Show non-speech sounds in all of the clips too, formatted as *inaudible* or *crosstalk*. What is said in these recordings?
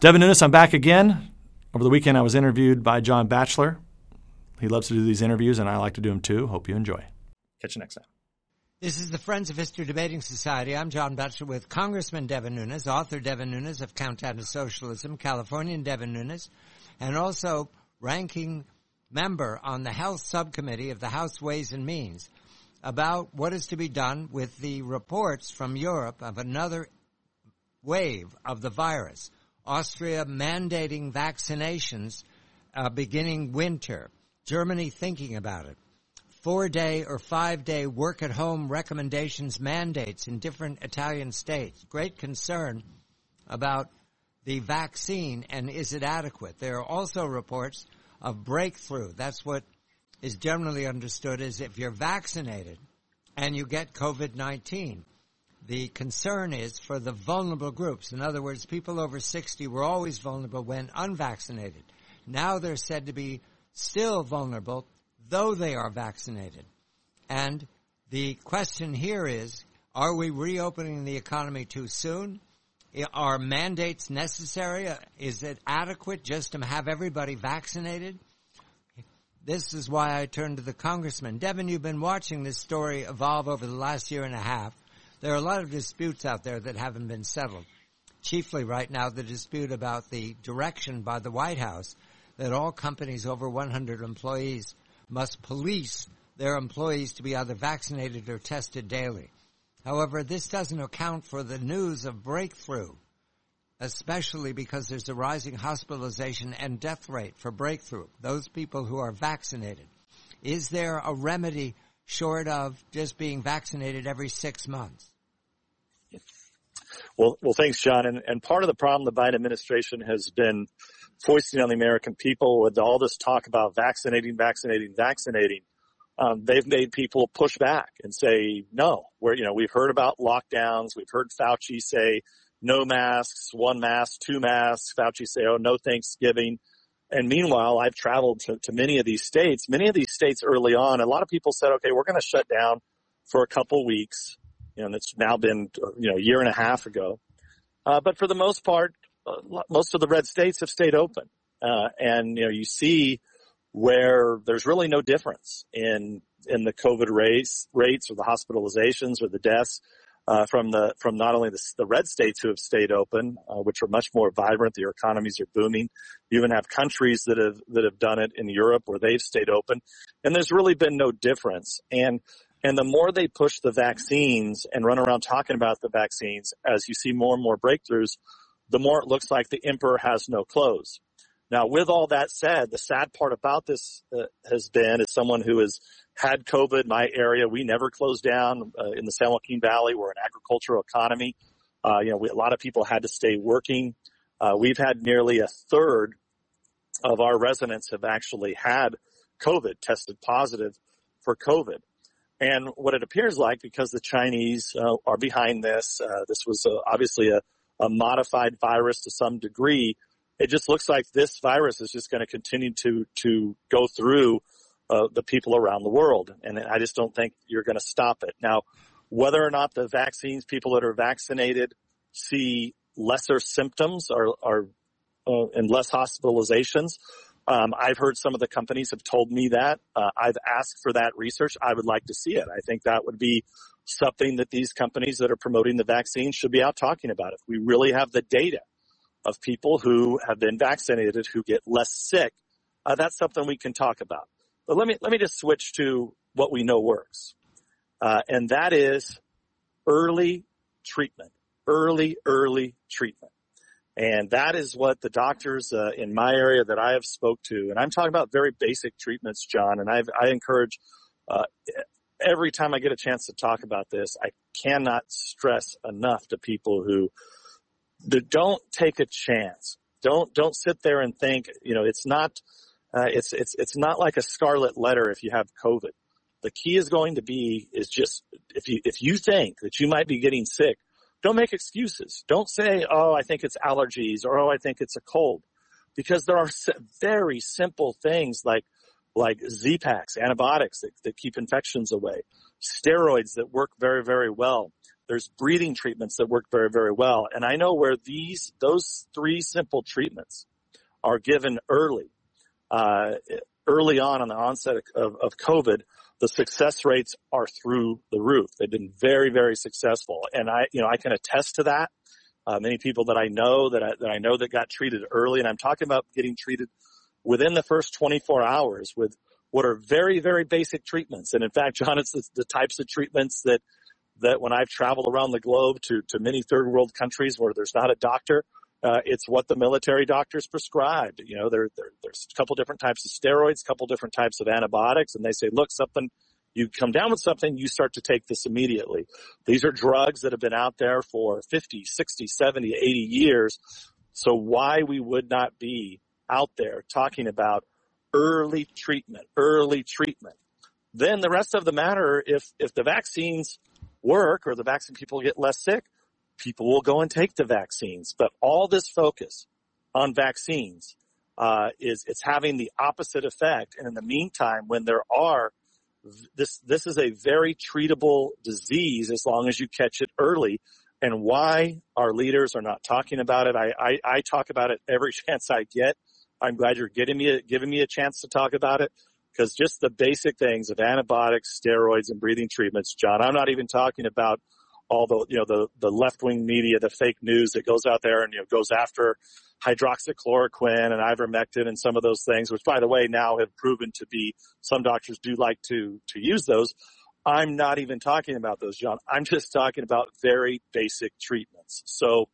Devin Nunes. I'm back again. Over the weekend, I was interviewed by John Batchelor. He loves to do these interviews, and I like to do them too. Hope you enjoy. Catch you next time. This is the Friends of History Debating Society. I'm John Batchelor with Congressman Devin Nunes, author Devin Nunes of Countdown to Socialism, Californian Devin Nunes, and also ranking member on the Health Subcommittee of the House Ways and Means about what is to be done with the reports from Europe of another wave of the virus. Austria mandating vaccinations uh, beginning winter. Germany thinking about it four day or five day work at home recommendations mandates in different Italian states. Great concern about the vaccine and is it adequate. There are also reports of breakthrough. That's what is generally understood as if you're vaccinated and you get COVID-19. The concern is for the vulnerable groups. In other words, people over 60 were always vulnerable when unvaccinated. Now they're said to be still vulnerable though they are vaccinated. And the question here is, are we reopening the economy too soon? Are mandates necessary? Is it adequate just to have everybody vaccinated? This is why I turned to the congressman. Devin, you've been watching this story evolve over the last year and a half. There are a lot of disputes out there that haven't been settled. Chiefly right now, the dispute about the direction by the White House that all companies over 100 employees must police their employees to be either vaccinated or tested daily. However, this doesn't account for the news of breakthrough, especially because there's a rising hospitalization and death rate for breakthrough, those people who are vaccinated. Is there a remedy short of just being vaccinated every six months? Well, well, thanks, John. And, and part of the problem the Biden administration has been foisting on the American people with all this talk about vaccinating, vaccinating, vaccinating. Um, they've made people push back and say, no, where, you know, we've heard about lockdowns. We've heard Fauci say no masks, one mask, two masks. Fauci say, oh, no Thanksgiving. And meanwhile, I've traveled to, to many of these states. Many of these states early on, a lot of people said, okay, we're going to shut down for a couple weeks. And it's now been, you know, a year and a half ago. Uh, but for the most part, uh, most of the red states have stayed open. Uh, and, you know, you see where there's really no difference in, in the COVID rates, rates or the hospitalizations or the deaths. Uh, from the from not only the, the, red states who have stayed open, uh, which are much more vibrant, their economies are booming. You even have countries that have that have done it in Europe where they've stayed open, and there's really been no difference. And and the more they push the vaccines and run around talking about the vaccines, as you see more and more breakthroughs, the more it looks like the emperor has no clothes. Now, with all that said, the sad part about this uh, has been, as someone who has had COVID, my area, we never closed down uh, in the San Joaquin Valley. We're an agricultural economy. Uh, you know, we, a lot of people had to stay working. Uh, we've had nearly a third of our residents have actually had COVID, tested positive for COVID. And what it appears like, because the Chinese uh, are behind this, uh, this was obviously a a modified virus to some degree. It just looks like this virus is just going to continue to to go through uh, the people around the world, and I just don't think you're going to stop it. Now, whether or not the vaccines, people that are vaccinated, see lesser symptoms or, or uh, and less hospitalizations. Um, I've heard some of the companies have told me that. Uh, I've asked for that research. I would like to see it. I think that would be something that these companies that are promoting the vaccine should be out talking about. If we really have the data of people who have been vaccinated who get less sick, uh, that's something we can talk about. But let me let me just switch to what we know works, uh, and that is early treatment, early early treatment, and that is what the doctors uh, in my area that I have spoke to, and I'm talking about very basic treatments, John, and I've, I encourage uh, every time I get a chance to talk about this, I cannot stress enough to people who don't take a chance. Don't don't sit there and think. You know, it's not. Uh, it's it's it's not like a scarlet letter if you have COVID. The key is going to be is just if you if you think that you might be getting sick, don't make excuses. Don't say, "Oh, I think it's allergies," or "Oh, I think it's a cold," because there are very simple things like like Z-Paks, antibiotics that, that keep infections away, steroids that work very, very well. There's breathing treatments that work very, very well. And I know where these, those three simple treatments are given early, uh, early on on the onset of, of COVID, the success rates are through the roof. They've been very, very successful. And I, you know, I can attest to that. Uh, many people that I know that I, that I know that got treated early and I'm talking about getting treated within the first 24 hours with what are very, very basic treatments. And in fact, John, it's the, the types of treatments that, that when I've traveled around the globe to, to many third world countries where there's not a doctor, uh, it's what the military doctors prescribed. You know, there, there, there's a couple different types of steroids, a couple different types of antibiotics, and they say, look, something, you come down with something, you start to take this immediately. These are drugs that have been out there for 50, 60, 70, 80 years. So why we would not be out there talking about early treatment, early treatment. Then the rest of the matter, if, if the vaccines work or the vaccine people get less sick, people will go and take the vaccines. But all this focus on vaccines, uh, is, it's having the opposite effect. And in the meantime, when there are this, this is a very treatable disease as long as you catch it early. And why our leaders are not talking about it. I, I, I talk about it every *laughs* chance I get. I'm glad you're getting me a, giving me a chance to talk about it because just the basic things of antibiotics, steroids, and breathing treatments, John. I'm not even talking about all the you know the the left wing media, the fake news that goes out there and you know goes after hydroxychloroquine and ivermectin and some of those things, which by the way now have proven to be some doctors do like to to use those. I'm not even talking about those, John. I'm just talking about very basic treatments. So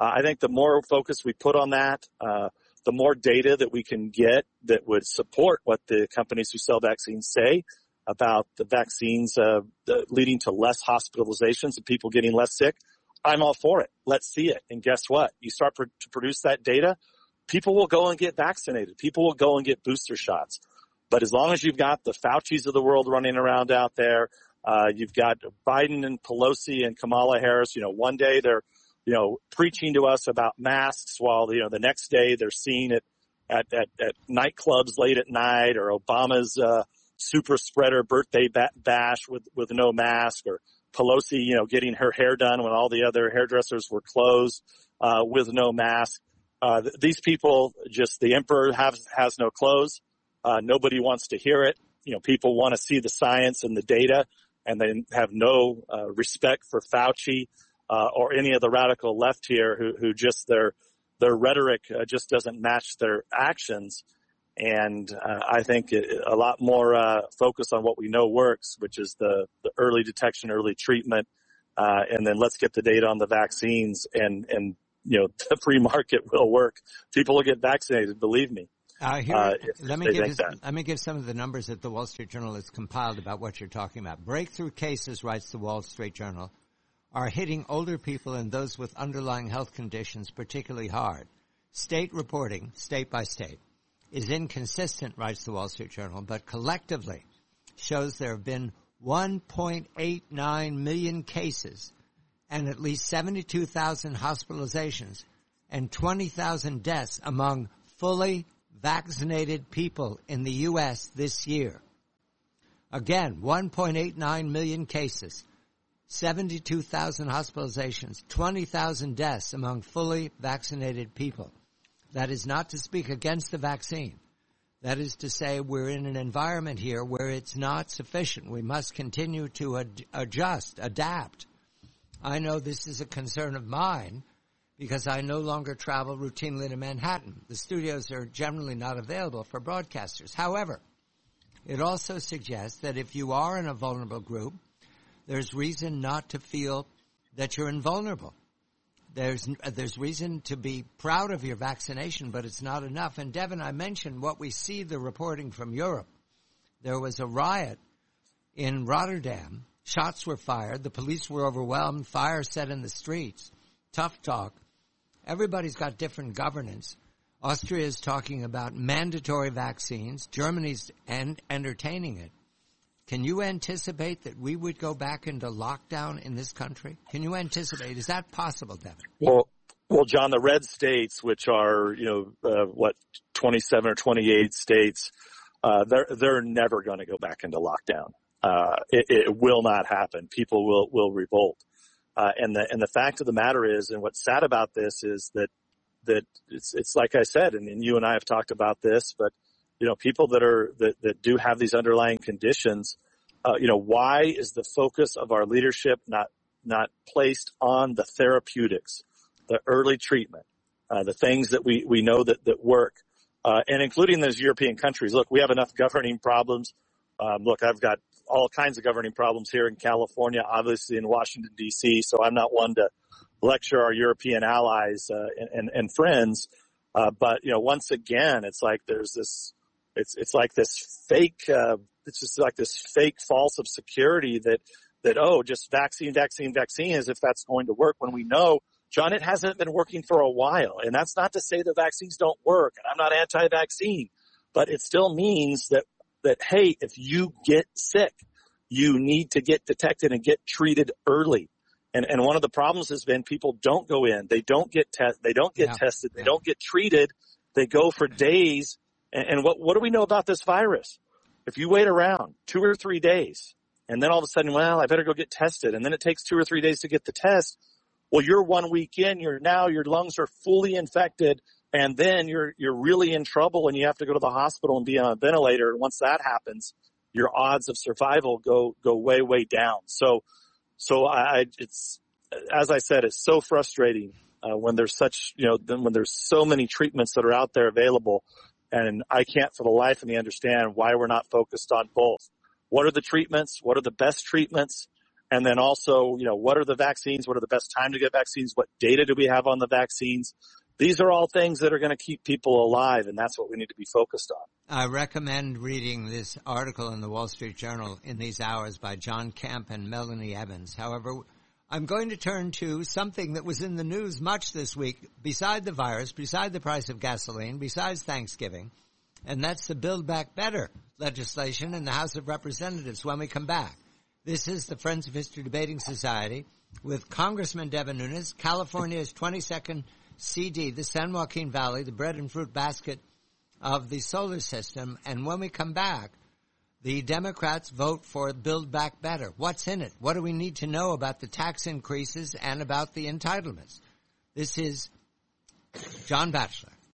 uh, I think the more focus we put on that, uh, the more data that we can get that would support what the companies who sell vaccines say about the vaccines uh, leading to less hospitalizations and people getting less sick, I'm all for it. Let's see it. And guess what? You start to produce that data, people will go and get vaccinated. People will go and get booster shots. But as long as you've got the Fauci's of the world running around out there, uh, you've got Biden and Pelosi and Kamala Harris. You know, one day they're you know, preaching to us about masks while, you know, the next day they're seeing it at, at, at nightclubs late at night or Obama's, uh, super spreader birthday bash with, with no mask or Pelosi, you know, getting her hair done when all the other hairdressers were closed, uh, with no mask. Uh, th- these people just, the emperor has, has no clothes. Uh, nobody wants to hear it. You know, people want to see the science and the data and they have no, uh, respect for Fauci uh, or any of the radical left here who, who just their their rhetoric uh, just doesn't match their actions. And uh, I think a lot more uh, focus on what we know works, which is the, the early detection, early treatment, uh, and then let's get the data on the vaccines, and and you know *laughs* the free market will work. People will get vaccinated, believe me. Uh, here, uh, let me give you, let me give some of the numbers that the Wall Street Journal has compiled about what you're talking about. Breakthrough cases, writes the Wall Street Journal, are hitting older people and those with underlying health conditions particularly hard. State reporting, state by state, is inconsistent, writes the Wall Street Journal, but collectively shows there have been 1.89 million cases and at least 72,000 hospitalizations and 20,000 deaths among fully vaccinated people in the U.S. this year. Again, 1.89 million cases 72,000 hospitalizations, 20,000 deaths among fully vaccinated people. That is not to speak against the vaccine. That is to say we're in an environment here where it's not sufficient. We must continue to ad- adjust, adapt. I know this is a concern of mine because I no longer travel routinely to Manhattan. The studios are generally not available for broadcasters. However, it also suggests that if you are in a vulnerable group, there's reason not to feel that you're invulnerable. There's, there's reason to be proud of your vaccination, but it's not enough. And Devin, I mentioned what we see the reporting from Europe. There was a riot in Rotterdam. Shots were fired. The police were overwhelmed. Fire set in the streets. Tough talk. Everybody's got different governance. Austria is talking about mandatory vaccines. Germany's en- entertaining it. Can you anticipate that we would go back into lockdown in this country? Can you anticipate? Is that possible, Devin? Well, well, John, the red states, which are you know uh, what twenty seven or twenty eight states, uh, they're they're never going to go back into lockdown. Uh, it, it, will not happen. People will will revolt. Uh, and the and the fact of the matter is, and what's sad about this is that that it's it's like I said, and, and you and I have talked about this, but you know, people that are that that do have these underlying conditions, uh, you know, why is the focus of our leadership not not placed on the therapeutics, the early treatment, uh, the things that we we know that that work, uh, and including those European countries. Look, we have enough governing problems. Um, look, I've got all kinds of governing problems here in California, obviously in Washington D.C. So I'm not one to lecture our European allies uh, and, and, and, friends. Uh, but you know, once again, it's like there's this, it's it's like this fake, uh, it's just like this fake false of security that that oh, just vaccine, vaccine, vaccine, as if that's going to work. When we know, John, it hasn't been working for a while, and that's not to say the vaccines don't work. And I'm not anti-vaccine, but it still means that that hey, if you get sick, you need to get detected and get treated early. And, and one of the problems has been people don't go in. They don't get test. They don't get yeah. tested. They yeah. don't get treated. They go for days. And, and what, what do we know about this virus? If you wait around two or three days and then all of a sudden, well, I better go get tested. And then it takes two or three days to get the test. Well, you're one week in, you're now, your lungs are fully infected and then you're, you're really in trouble and you have to go to the hospital and be on a ventilator. And once that happens, your odds of survival go, go way, way down. So, so I, it's, as I said, it's so frustrating uh, when there's such, you know, when there's so many treatments that are out there available. And I can't for the life of me understand why we're not focused on both. What are the treatments? What are the best treatments? And then also, you know, what are the vaccines? What are the best time to get vaccines? What data do we have on the vaccines? These are all things that are going to keep people alive, and that's what we need to be focused on. I recommend reading this article in the Wall Street Journal in these hours by Jon Kamp and Melanie Evans. However, I'm going to turn to something that was in the news much this week, beside the virus, beside the price of gasoline, besides Thanksgiving, and that's the Build Back Better legislation in the House of Representatives when we come back. This is the Friends of History Debating Society with Congressman Devin Nunes, California's 22nd CD, the San Joaquin Valley, the bread and fruit basket of the solar system. And when we come back, the Democrats vote for Build Back Better. What's in it? What do we need to know about the tax increases and about the entitlements? This is John Batchelor.